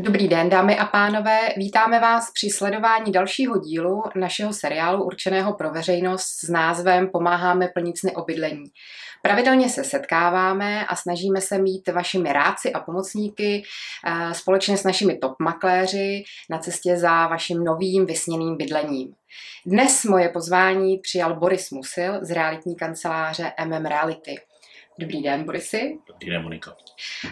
Dobrý den, dámy a pánové. Vítáme vás při sledování dalšího dílu našeho seriálu určeného pro veřejnost s názvem Pomáháme plnit sny o bydlení. Pravidelně se setkáváme a snažíme se mít vašimi rádci a pomocníky eh, společně s našimi top makléři na cestě za vaším novým vysněným bydlením. Dnes moje pozvání přijal Boris Musil z realitní kanceláře MM Reality. Dobrý den, Borisy. Dobrý den, Monika.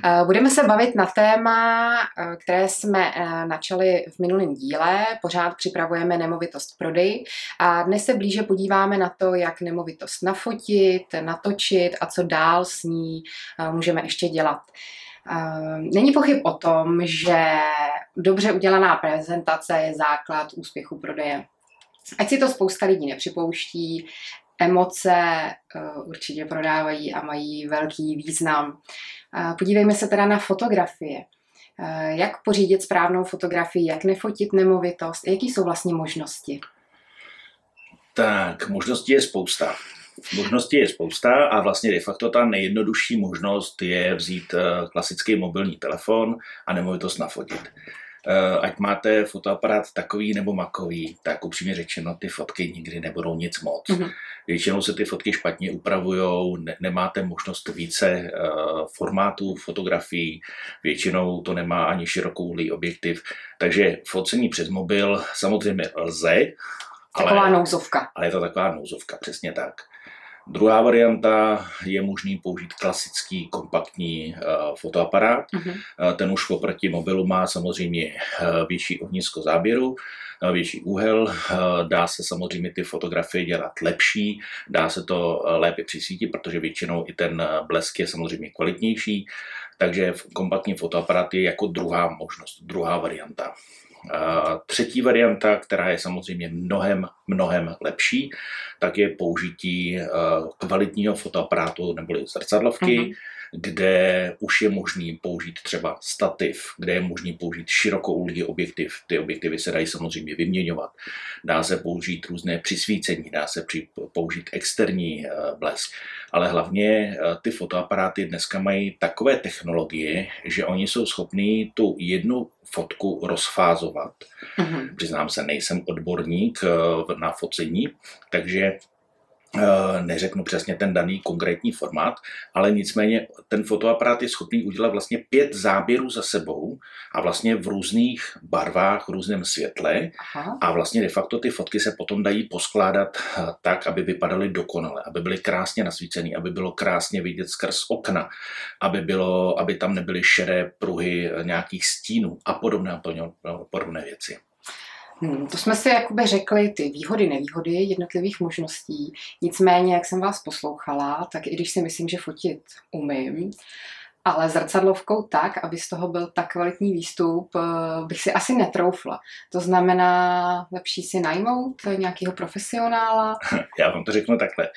Eh, budeme se bavit na téma, eh, které jsme eh, načali v minulém díle. Pořád připravujeme nemovitost prodej a dnes se blíže podíváme na to, jak nemovitost nafotit, natočit a co dál s ní můžeme ještě dělat. Není pochyb o tom, že dobře udělaná prezentace je základ úspěchu prodeje. Ať si to spousta lidí nepřipouští, emoce uh, určitě prodávají a mají velký význam. Uh, podívejme se teda na fotografie. Uh, jak pořídit správnou fotografii, jak nefotit nemovitost, jaký jsou vlastně možnosti? Tak, možností je spousta. Možností je spousta a vlastně de facto ta nejjednodušší možnost je vzít klasický mobilní telefon a nemovitost nafotit. Eh, ať máte fotoaparát takový nebo makový, tak upřímně řečeno ty fotky nikdy nebudou nic moc. Mm-hmm. Většinou se ty fotky špatně upravují, ne- nemáte možnost více uh, formátů fotografií, většinou to nemá ani širokoulý objektiv, takže focení přes mobil samozřejmě lze, Taková ale, nouzovka. Ale je to taková nouzovka, přesně tak. Druhá varianta je možný použít klasický kompaktní uh, fotoaparát. Uh-huh. Uh, ten už oproti mobilu má samozřejmě uh, větší ohnisko záběru, větší úhel, dá se samozřejmě ty fotografie dělat lepší, dá se to lépe přisvítit, protože většinou i ten blesk je samozřejmě kvalitnější, takže kompaktní fotoaparát je jako druhá možnost, druhá varianta. Třetí varianta, která je samozřejmě mnohem, mnohem lepší, tak je použití eh, kvalitního fotoaparátu neboli zrcadlovky, mm-hmm kde už je možný použít třeba stativ, kde je možný použít širokoúhlý objektiv. Ty objektivy se dají samozřejmě vyměňovat. Dá se použít různé přisvícení, dá se použít externí eh, blesk. Ale hlavně eh, ty fotoaparáty dneska mají takové technologie, že oni jsou schopní tu jednu fotku rozfázovat. Mm-hmm. Přiznám se, nejsem odborník eh, na focení, takže neřeknu přesně ten daný konkrétní formát, ale nicméně ten fotoaparát je schopný udělat vlastně pět záběrů za sebou a vlastně v různých barvách, v různém světle Aha. a vlastně de facto ty fotky se potom dají poskládat eh, tak, aby vypadaly dokonale, aby byly krásně nasvícený, aby bylo krásně vidět skrz okna, aby, bylo, aby tam nebyly šedé pruhy eh, nějakých stínů a podobné a podobné věci. Hmm, to jsme si jakoby řekli ty výhody, nevýhody jednotlivých možností. Nicméně, jak jsem vás poslouchala, tak i když si myslím, že fotit umím, ale zrcadlovkou tak, aby z toho byl tak kvalitní výstup, eh, bych si asi netroufla. To znamená, lepší si najmout nějakého profesionála? Já vám to řeknu takhle.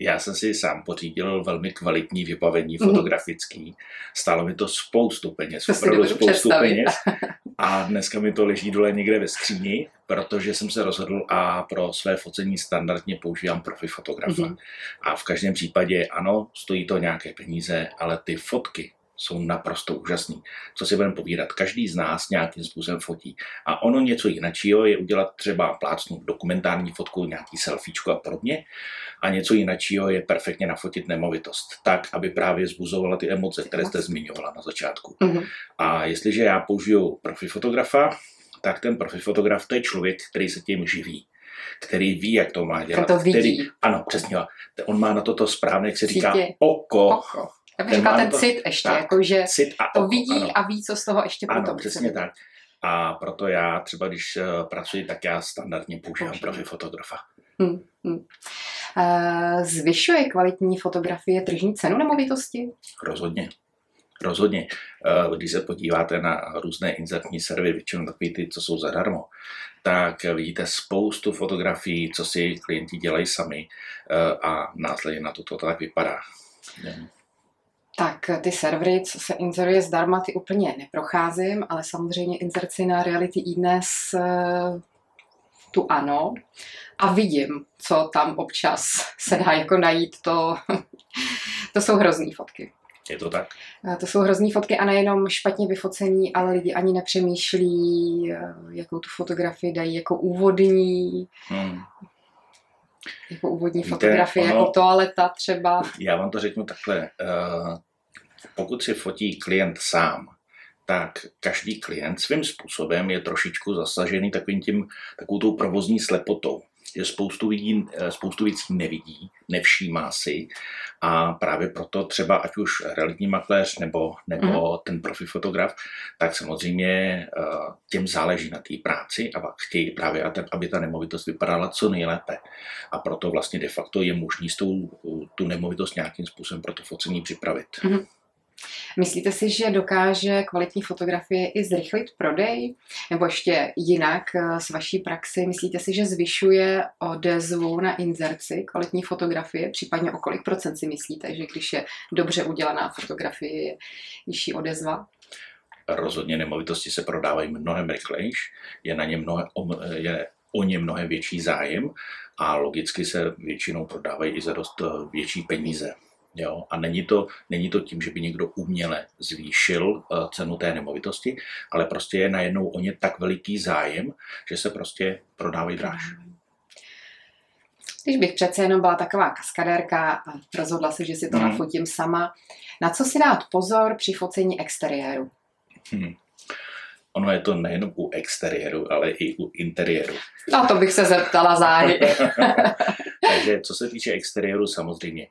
Já jsem si sám pořídil velmi kvalitní vybavení mhm. fotografický. Stálo mi to spoustu peněz, opravdu spoustu představit. peněz. A dneska mi to leží dole někde ve skříni, protože jsem se rozhodl a pro své focení standardně používám profi fotografa. Mm-hmm. A v každém případě ano, stojí to nějaké peníze, ale ty fotky, jsou naprosto úžasný. Co si budeme povídat, každý z nás nějakým způsobem fotí. A ono něco jiného je udělat třeba plácnout dokumentární fotku, nějaký selfiečko a podobně. A něco jiného je perfektně nafotit nemovitost, tak, aby právě zbuzovala ty emoce, které jste zmiňovala na začátku. Mm-hmm. A jestliže já použiju profi fotografa, tak ten profi fotograf to je člověk, který se tím živí který ví, jak to má dělat. to vidí. Který, ano, přesně. On má na toto správně, jak se říká, oko. oko já bych říkal ten cit ještě, tak, jako že cit a to vidí ano. a ví, co z toho ještě ano, potom přesně tak. A proto já třeba, když uh, pracuji, tak já standardně používám profi fotografa. Hmm, hmm. Zvyšuje kvalitní fotografie tržní cenu nemovitosti? Rozhodně. Rozhodně. Uh, když se podíváte na různé inzertní servery, většinou takový ty, co jsou zadarmo, tak vidíte spoustu fotografií, co si klienti dělají sami a následně na to to tak vypadá. Tak ty servery, co se inzeruje zdarma, ty úplně neprocházím, ale samozřejmě inzerci na Reality dnes eh, tu ano. A vidím, co tam občas se dá jako najít, to, to jsou hrozný fotky. Je to tak? To jsou hrozný fotky a nejenom špatně vyfocení, ale lidi ani nepřemýšlí, jakou tu fotografii dají jako úvodní. Hmm. Jako úvodní Víte, fotografie, ono, jako toaleta třeba. Já vám to řeknu takhle. Pokud si fotí klient sám, tak každý klient svým způsobem je trošičku zasažený takovým tím, takovou tou provozní slepotou že spoustu, lidí, eh, spoustu věcí nevidí, nevšímá si a právě proto třeba ať už realitní makléř nebo, nebo mm. ten profi fotograf, tak samozřejmě eh, těm záleží na té práci a chtějí právě, aby ta nemovitost vypadala co nejlépe. A proto vlastně de facto je možný s tou, tu nemovitost nějakým způsobem pro to focení připravit. Mm. Myslíte si, že dokáže kvalitní fotografie i zrychlit prodej? Nebo ještě jinak eh, s vaší praxi, myslíte si, že zvyšuje odezvu na inzerci kvalitní fotografie? Případně o kolik procent si myslíte, že když je dobře udělaná fotografie, je vyšší odezva? Rozhodně nemovitosti se prodávají mnohem rychlejš, je na ně mnohem, je o ně mnohem větší zájem a logicky se většinou prodávají i za dost eh, větší peníze. Jo? A není to, není to tím, že by někdo uměle zvýšil uh, cenu té nemovitosti, ale prostě je najednou o ně tak veliký zájem, že se prostě prodávají dráž. Když bych přece jenom byla taková kaskadérka a rozhodla se, že si to hmm. nafotím sama, na co si dát pozor při focení exteriéru? Hmm. Ono je to nejen u exteriéru, ale i u interiéru. Na to bych se zeptala záhy. Takže co se týče exteriéru, samozřejmě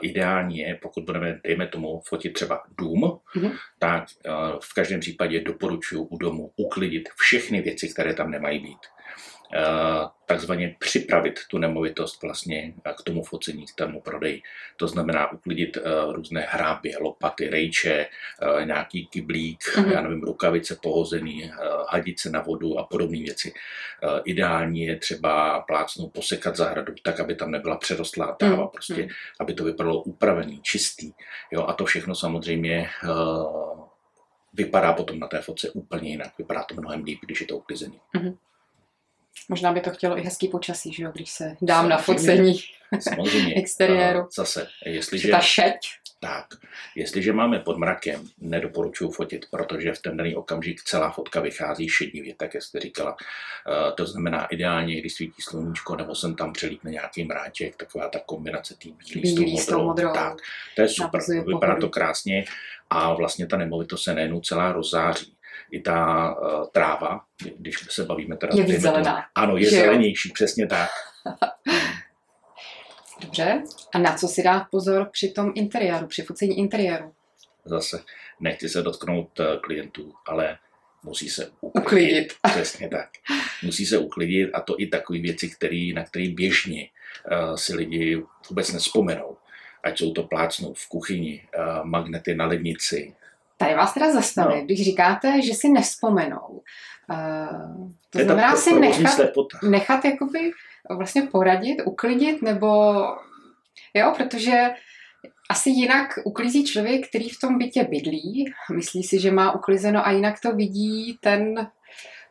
ideální je, pokud budeme, dejme tomu, fotit třeba dům, mm-hmm. tak uh, v každém případě doporučuji u domu uklidit všechny věci, které tam nemají být. Eh, takzvaně připravit tu nemovitost vlastně k tomu focení, k tomu prodeji. To znamená uklidit eh, různé hrábě, lopaty, rejče, eh, nějaký kyblík, mm-hmm. já nevím, rukavice pohozený, hadice na vodu a podobné věci. Ideální je třeba plácnout, posekat zahradu, tak, aby tam nebyla přerostlá tráva, mm-hmm. prostě, aby to vypadalo upravený, čistý. Jo, a to všechno samozřejmě vypadá potom na té fotce úplně jinak. Vypadá to mnohem líp, když je to uklizený. Mm-hmm. Možná by to chtělo i hezký počasí, že jo, když se dám Samozřejmě. na focení Samozřejmě. exteriéru. Zase, jestliže... Ta šeť. Tak, jestliže máme pod mrakem, nedoporučuji fotit, protože v ten daný okamžik celá fotka vychází šedivě, tak jak jste říkala. Uh, to znamená ideálně, když svítí sluníčko, nebo jsem tam přelítne nějaký mráček, taková ta kombinace tý bílý, s tou modrou. Tak, to je super, vypadá to krásně a vlastně ta nemovitost se nejenom celá rozáří i ta uh, tráva, když se bavíme teda... Je víc zelená. Ano, je zelenější, přesně tak. Dobře. A na co si dát pozor při tom interiéru, při focení interiéru? Zase, nechci se dotknout uh, klientů, ale musí se uklidit. uklidit. Přesně tak. Musí se uklidit a to i takové věci, který, na které běžně uh, si lidi vůbec nespomenou. Ať jsou to plácnou v kuchyni, uh, magnety na lednici, Tady vás teda zastavím, no. když říkáte, že si nespomenou. Uh, to, to znamená si nechat, nechat jakoby vlastně poradit, uklidit, nebo jo, protože asi jinak uklízí člověk, který v tom bytě bydlí, myslí si, že má uklizeno a jinak to vidí ten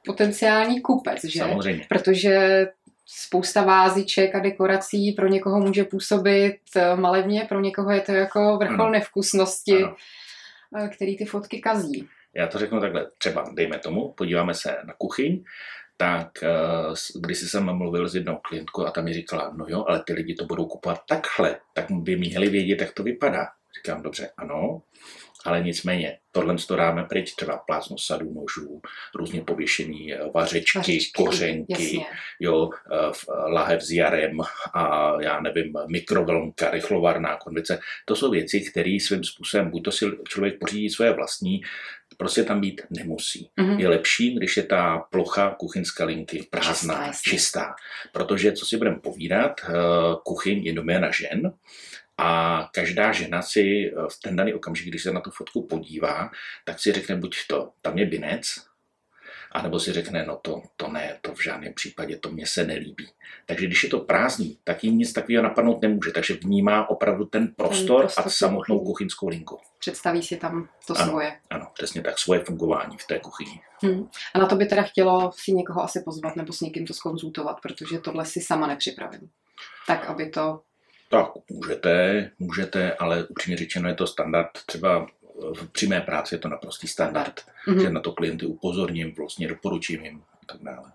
potenciální kupec, že? Samozřejmě. Protože spousta váziček a dekorací pro někoho může působit malevně, pro někoho je to jako vrchol ano. nevkusnosti. Ano. Eh, který ty fotky kazí. Já to řeknu takhle, třeba dejme tomu, podíváme se na kuchyň, tak eh, když jsem mluvil s jednou klientkou a tam mi říkala, no jo, ale ty lidi to budou kupovat takhle, tak by měli vědět, jak to vypadá. Říkám, dobře, ano, ale nicméně tohle to dáme pryč, třeba plázno sadů nožů, různě pověšený eh, vařečky, vařečky kořenky, jo, lahev s jarem a já nevím, mikrovlnka, rychlovarná konvice. To jsou věci, které svým způsobem, buď to si člověk pořídí své vlastní, prostě tam být nemusí. Mm-hmm. Je lepší, když je ta plocha kuchyňská linky prázdná, čistá, čistá. Protože, co si budeme povídat, eh, kuchyň je doména žen, a každá žena si eh, v ten daný okamžik, když se na tu fotku podívá, tak si řekne buď to, tam je binec, anebo si řekne, no to, to ne, to v žádném případě, to mně se nelíbí. Takže když je to prázdný, tak jim nic takového napadnout nemůže, takže vnímá opravdu ten prostor, ten prostor a samotnou kuchyňskou linku. Představí si tam to ano, svoje. Ano, přesně tak, svoje fungování v té kuchyni. Hmm. A na to by teda chtělo si někoho asi pozvat nebo s někým to skonzultovat, protože tohle si sama nepřipravím. Tak, aby to Tak můžete, můžete, ale upřímně řečeno je to standard třeba v přímé práci je to naprostý standard, mm-hmm. že na to klienty upozorním, vlastně doporučím jim a tak dále.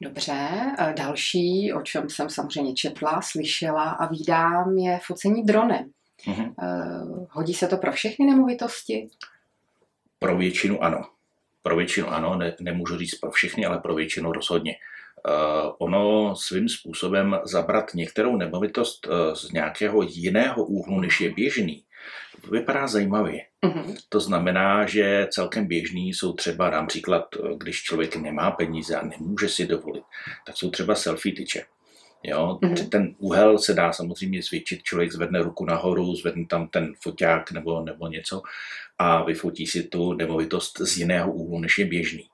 Dobře, další, o čem jsem samozřejmě četla, slyšela a vídám, je focení dronem. Mm-hmm. Hodí se to pro všechny nemovitosti? Pro většinu ano. Pro většinu ano, ne, nemůžu říct pro všechny, ale pro většinu rozhodně. Uh, ono svým způsobem zabrat některou nemovitost uh, z nějakého jiného úhlu, než je běžný, vypadá zajímavě. Mm-hmm. To znamená, že celkem běžný jsou třeba například, když člověk nemá peníze a nemůže si dovolit, tak jsou třeba selfie tyče. Jo? Mm-hmm. Ten úhel se dá samozřejmě zvětšit, člověk zvedne ruku nahoru, zvedne tam ten foťák nebo, nebo něco a vyfotí si tu nemovitost z jiného úhlu, než je běžný.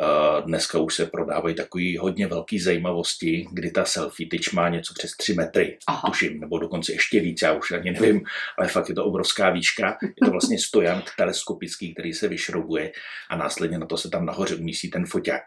Eh, dneska už se prodávají takový hodně velký zajímavosti, kdy ta selfie tyč má něco přes 3 metry, Aha. tuším, nebo dokonce ještě víc, já už ani nevím, ale fakt je to obrovská výška. Je to vlastně stojank teleskopický, který se vyšroubuje a následně na to se tam nahoře umístí ten foťák.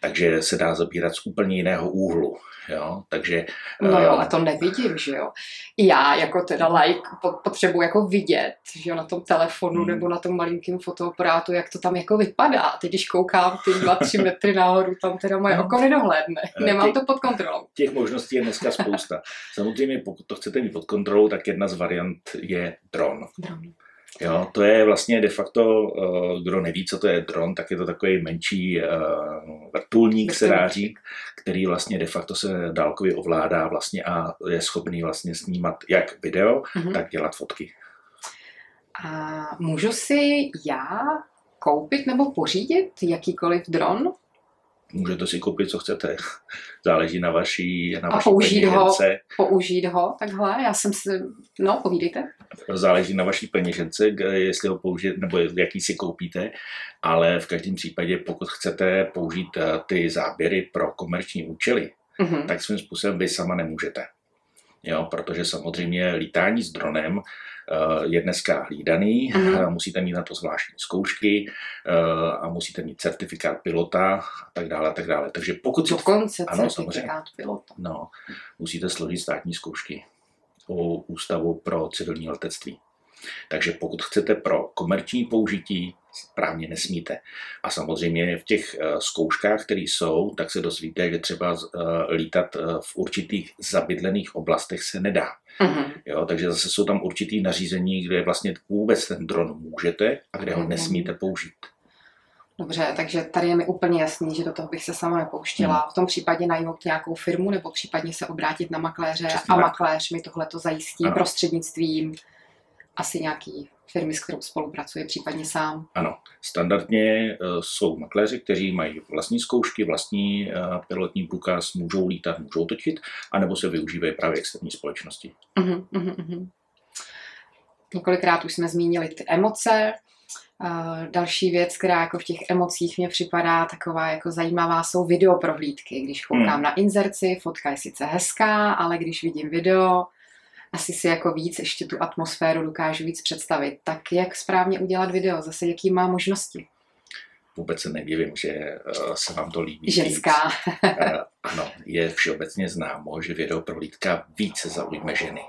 Takže se dá zabírat z úplně jiného úhlu. Jo? Takže, no jo, eh, ale to nevidím, že jo. Já jako teda like potřebuji jako vidět, že jo, na tom telefonu hmm. nebo na tom malinkém fotoaparátu, jak to tam jako vypadá. A teď, když koukám ty dva, tři metry nahoru, tam teda moje no. oko nedohlédne. Eh, Nemám těch, to pod kontrolou. Těch možností je dneska spousta. Samozřejmě, pokud to chcete mít pod kontrolou, tak jedna z variant je dron. Dron. Jo, to je vlastně de facto, eh, kdo neví, co to je dron, tak je to takový menší uh, vrtulník, se dá říct, který vlastně de facto se dálkově ovládá vlastně a je schopný vlastně snímat jak video, mm-hmm. tak dělat fotky. A můžu si já koupit nebo pořídit jakýkoliv dron? Můžete si koupit, co chcete. Záleží na vaší, na vaší A použít peněžence. ho, použít ho takhle? Já jsem si, no, povídejte. Záleží na vaší peněžence, jestli ho použít, nebo jaký si koupíte, ale v každém případě, pokud chcete použít eh, ty záběry pro komerční účely, mm-hmm. tak svým způsobem vy sama nemůžete. Jo, protože samozřejmě lítání s dronem Eh, je dneska hlídaný, uh-huh. musíte mít na to zvláštní zkoušky eh, a musíte mít certifikát pilota a tak dále, a tak dále. Takže pokud Dokonce ano, certifikát samozřejmě, pilota. No, musíte složit státní zkoušky u Ústavu pro civilní letectví. Takže pokud chcete pro komerční použití, správně nesmíte. A samozřejmě v těch eh, zkouškách, které jsou, tak se dozvíte, že třeba eh, lítat eh, v určitých zabydlených oblastech se nedá. Uh-huh. Jo, takže zase jsou tam určitý nařízení, kde vlastně vůbec ten dron můžete a kde ho uh-huh. nesmíte použít. Dobře, takže tady je mi úplně jasný, že do toho bych se sama nepouštěla. Hmm. V tom případě najmout nějakou firmu nebo případně se obrátit na makléře Přesně a tak. makléř mi tohle to zajistí ano. prostřednictvím asi nějaký firmy, s kterou spolupracuje, případně sám. Ano, standardně uh, jsou makléři, kteří mají vlastní zkoušky, vlastní uh, pilotní průkaz, můžou lítat, můžou točit, anebo se využívají právě externí společnosti. Uh-huh, uh-huh. Několikrát už jsme zmínili ty emoce. Uh, další věc, která jako v těch emocích mě připadá taková jako zajímavá, jsou videoprohlídky. Když koukám hmm. na inzerci, fotka je sice hezká, ale když vidím video, asi si jako víc ještě tu atmosféru dokážu víc představit. Tak jak správně udělat video? Zase jaký má možnosti? Vůbec se nedivím, že eh, se vám to líbí. Ženská. Eh, ano, je všeobecně známo, že video prohlídka více zaujme ženy.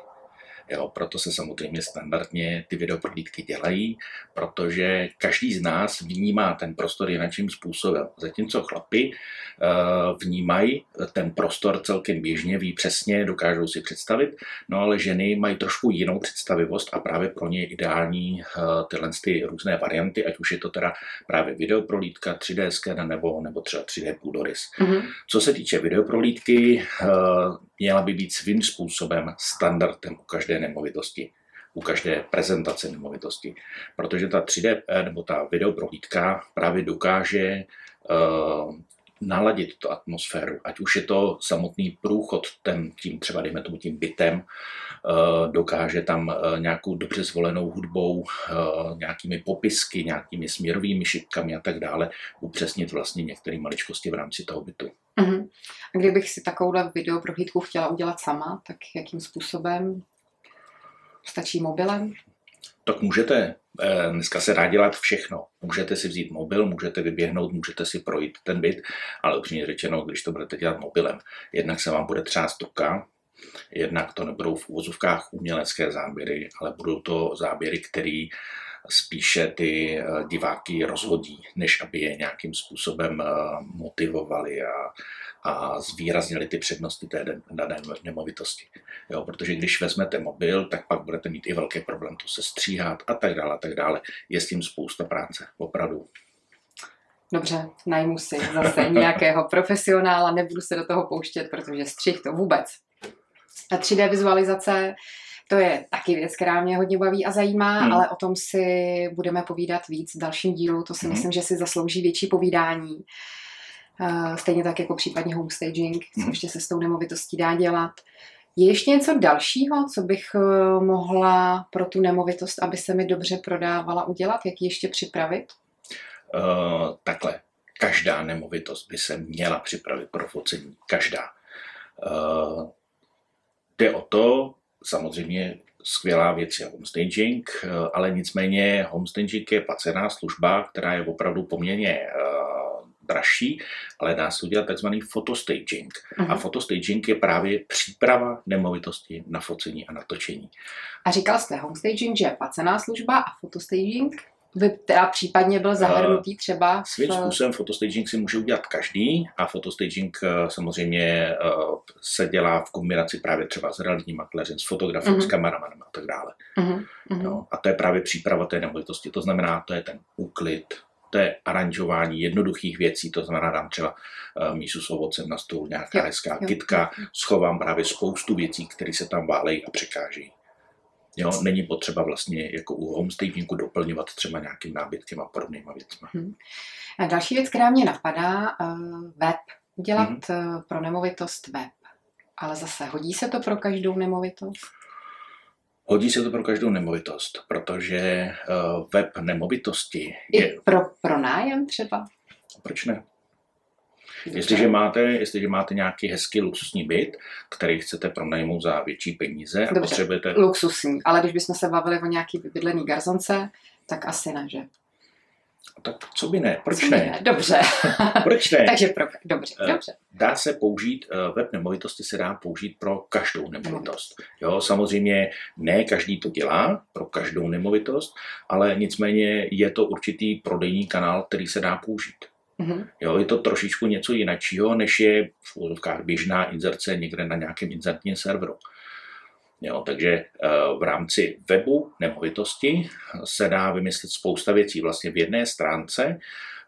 Jo, proto se samozřejmě standardně ty videoprohlídky dělají, protože každý z nás vnímá ten prostor jiným způsobem. Zatímco chlapi uh, vnímají ten prostor celkem běžně, ví přesně, dokážou si představit, no ale ženy mají trošku jinou představivost a právě pro ně je ideální uh, tyhle ty různé varianty, ať už je to teda právě videoprohlídka, 3D scan nebo, nebo třeba 3D půdorys. Mm-hmm. Co se týče videoprohlídky, uh, měla by být svým způsobem standardem u každé nemovitosti, u každé prezentace nemovitosti. Protože ta 3D eh, nebo ta videoprohlídka právě dokáže uh, naladit tu atmosféru, ať už je to samotný průchod ten, tím třeba dejme tomu tím bytem, uh, dokáže tam nějakou dobře zvolenou hudbou, nějakými popisky, nějakými směrovými šipkami a tak dále upřesnit vlastně některé maličkosti v rámci toho bytu. Uh-huh. A kdybych si takovouhle videoprohlídku chtěla udělat sama, tak jakým způsobem? Stačí mobilem? Tak můžete. Eh, dneska se dá dělat všechno. Můžete si vzít mobil, můžete vyběhnout, můžete si projít ten byt, ale upřímně řečeno, když to budete dělat mobilem, jednak se vám bude třást ruka, Jednak to nebudou v úvozovkách umělecké záběry, ale budou to záběry, které spíše ty diváky rozhodí, než aby je nějakým způsobem motivovali a, a zvýraznili ty přednosti té dané nemovitosti. Jo, protože když vezmete mobil, tak pak budete mít i velký problém to se stříhat a tak dále, a tak dále. Je s tím spousta práce, opravdu. Dobře, najmu si zase nějakého profesionála, nebudu se do toho pouštět, protože střih to vůbec. A 3D vizualizace, to je taky věc, která mě hodně baví a zajímá, hmm. ale o tom si budeme povídat víc v dalším dílu. To si hmm. myslím, že si zaslouží větší povídání. Uh, stejně tak jako případně homestaging, co hmm. ještě se s tou nemovitostí dá dělat. Je ještě něco dalšího, co bych uh, mohla pro tu nemovitost, aby se mi dobře prodávala, udělat? Jak ji ještě připravit? Uh, takhle. Každá nemovitost by se měla připravit pro focení. Každá. Uh, jde o to, samozřejmě skvělá věc je homestaging, ale nicméně homestaging je placená služba, která je opravdu poměrně dražší, ale dá se udělat takzvaný fotostaging. Uh-huh. A mhm. fotostaging je právě příprava nemovitosti na focení a natočení. A říkal jste homestaging, že je placená služba a fotostaging? by teda případně byl zahrnutý třeba? V... Svým způsobem fotostaging si může udělat každý a fotostaging eh, samozřejmě eh, se dělá v kombinaci právě třeba s realitním makléřem, s fotografem, uh-huh. s kameramanem a tak dále. Uh-huh. No, a to je právě příprava té nemovitosti. To znamená, to je ten úklid, to je aranžování jednoduchých věcí, to znamená, dám třeba uh, mísu s ovocem na stůl, nějaká jo, hezká jo, kytka, schovám právě spoustu věcí, které se tam válejí a překáží. Jo, není potřeba vlastně jako u homestagingu doplňovat třeba nějakým nábytkem a podobnýma věcmi. Hmm. A další věc, která mě napadá, uh, web. Udělat hmm. pro nemovitost web. Ale zase, hodí se to pro každou nemovitost? Hodí se to pro každou nemovitost, protože uh, web nemovitosti je... I pro, pro nájem třeba? Proč ne? Jestliže máte, jestliže máte nějaký hezký luxusní byt, který chcete pronajmout za větší peníze Dobře, a potřebujete... luxusní, ale když bychom se bavili o nějaký vybydlený garzonce, tak asi ne, že? Tak co by ne? Proč ne? ne? Dobře. Proč ne? Takže pro, dobře, eh, dobře. Dá se použít, eh, web nemovitosti se dá použít pro každou nemovitost. Jo, samozřejmě ne každý to dělá pro každou nemovitost, ale nicméně je to určitý prodejní kanál, který se dá použít. Mm-hmm. Jo, je to trošičku něco jiného, než je v běžná inzerce někde na nějakém inzertním serveru. Jo, takže eh, v rámci webu nemovitosti se dá vymyslet spousta věcí. Vlastně v jedné stránce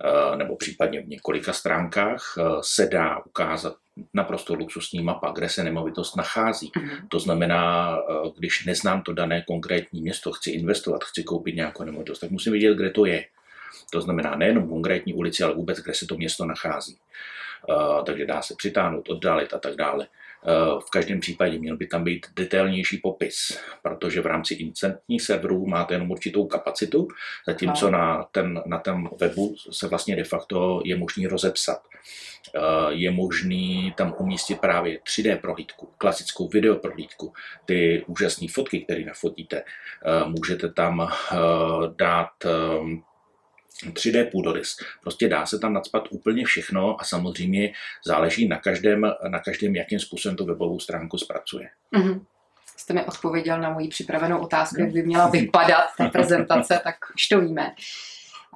eh, nebo případně v několika stránkách eh, se dá ukázat naprosto luxusní mapa, kde se nemovitost nachází. Mm-hmm. To znamená, když neznám to dané konkrétní město, chci investovat, chci koupit nějakou nemovitost, tak musím vědět, kde to je. To znamená nejenom konkrétní ulici, ale vůbec, kde se to město nachází. Uh, takže dá se přitáhnout, oddálit a tak dále. Uh, v každém případě měl by tam být detailnější popis, protože v rámci incentních serverů máte jenom určitou kapacitu, zatímco na ten, na ten webu se vlastně de facto je možný rozepsat. Uh, je možný tam umístit právě 3D prohlídku, klasickou video prohlídku, ty úžasné fotky, které nafotíte. Můžete tam dát 3D půdorys. Prostě dá se tam nadspat úplně všechno a samozřejmě záleží na každém, na každém jakým způsobem tu webovou stránku zpracuje. Mm-hmm. Jste mi odpověděl na moji připravenou otázku, jak by měla vypadat ta prezentace, tak už to víme.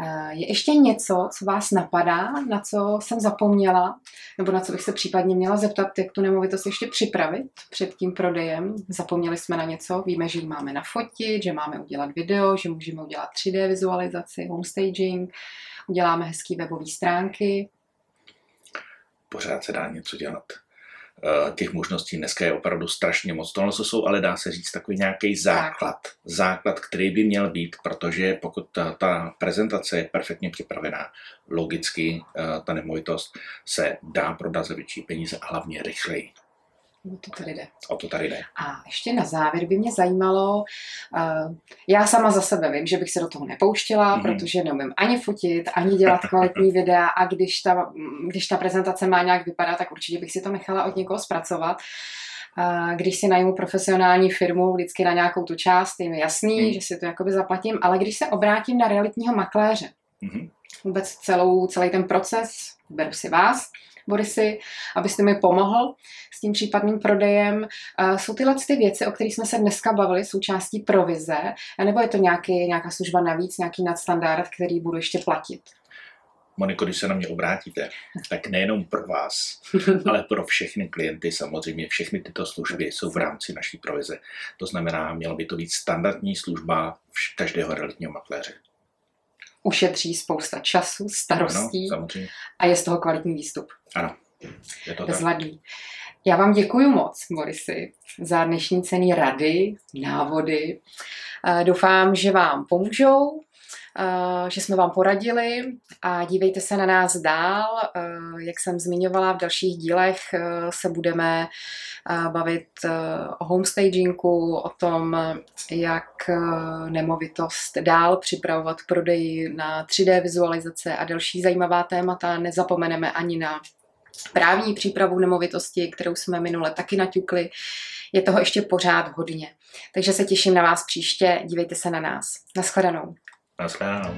Eh, je ještě něco, co vás napadá, na co jsem zapomněla, nebo na co bych se případně měla zeptat, jak tu nemovitost ještě připravit před tím prodejem? Zapomněli jsme na něco, víme, že máme nafotit, že máme udělat video, že můžeme udělat 3D vizualizaci, homestaging, uděláme hezký webové stránky. Pořád se dá něco dělat. Eh, těch možností dneska je opravdu strašně moc. Tohle jsou ale dá se říct takový nějaký základ. Základ, který by měl být, protože pokud ta, ta prezentace je perfektně připravená, logicky eh, ta nemovitost se dá prodat za větší peníze a hlavně rychleji. O to tady jde. O to tady jde. A ještě na závěr by mě zajímalo, uh, já sama za sebe vím, že bych se do toho nepouštěla, mm-hmm. protože neumím ani fotit, ani dělat kvalitní videa a když ta, když ta prezentace má nějak vypadat, tak určitě bych si to nechala od někoho zpracovat. Uh, když si najmu profesionální firmu vždycky na nějakou tu část, je mi jasný, mm. že si to jakoby zaplatím, ale když se obrátím na realitního makléře, mm-hmm. vůbec celou, celý ten proces, beru si vás, Borisy, abyste mi pomohl s tím případným prodejem. Jsou tyhle ty věci, o kterých jsme se dneska bavili, součástí provize, nebo je to nějaký, nějaká služba navíc, nějaký nadstandard, který budu ještě platit? Moniko, když se na mě obrátíte, tak nejenom pro vás, ale pro všechny klienty samozřejmě všechny tyto služby jsou v rámci naší provize. To znamená, mělo by to být standardní služba každého realitního makléře. Ušetří spousta času, starostí ano, samozřejmě. a je z toho kvalitní výstup. Ano, je to Bezladný. tak. Já vám děkuji moc, Borisy, za dnešní cený rady, návody. Doufám, že vám pomůžou že jsme vám poradili a dívejte se na nás dál. Eh, jak jsem zmiňovala, v dalších dílech eh, se budeme bavit o homestagingu, o tom, jak nemovitost dál připravovat k prodeji na 3D vizualizace a další zajímavá témata. Nezapomeneme ani na právní přípravu nemovitosti, kterou jsme minule taky naťukli. Je toho ještě pořád hodně. Takže se těším na vás příště. Dívejte se na nás. Naschledanou. Naschledanou.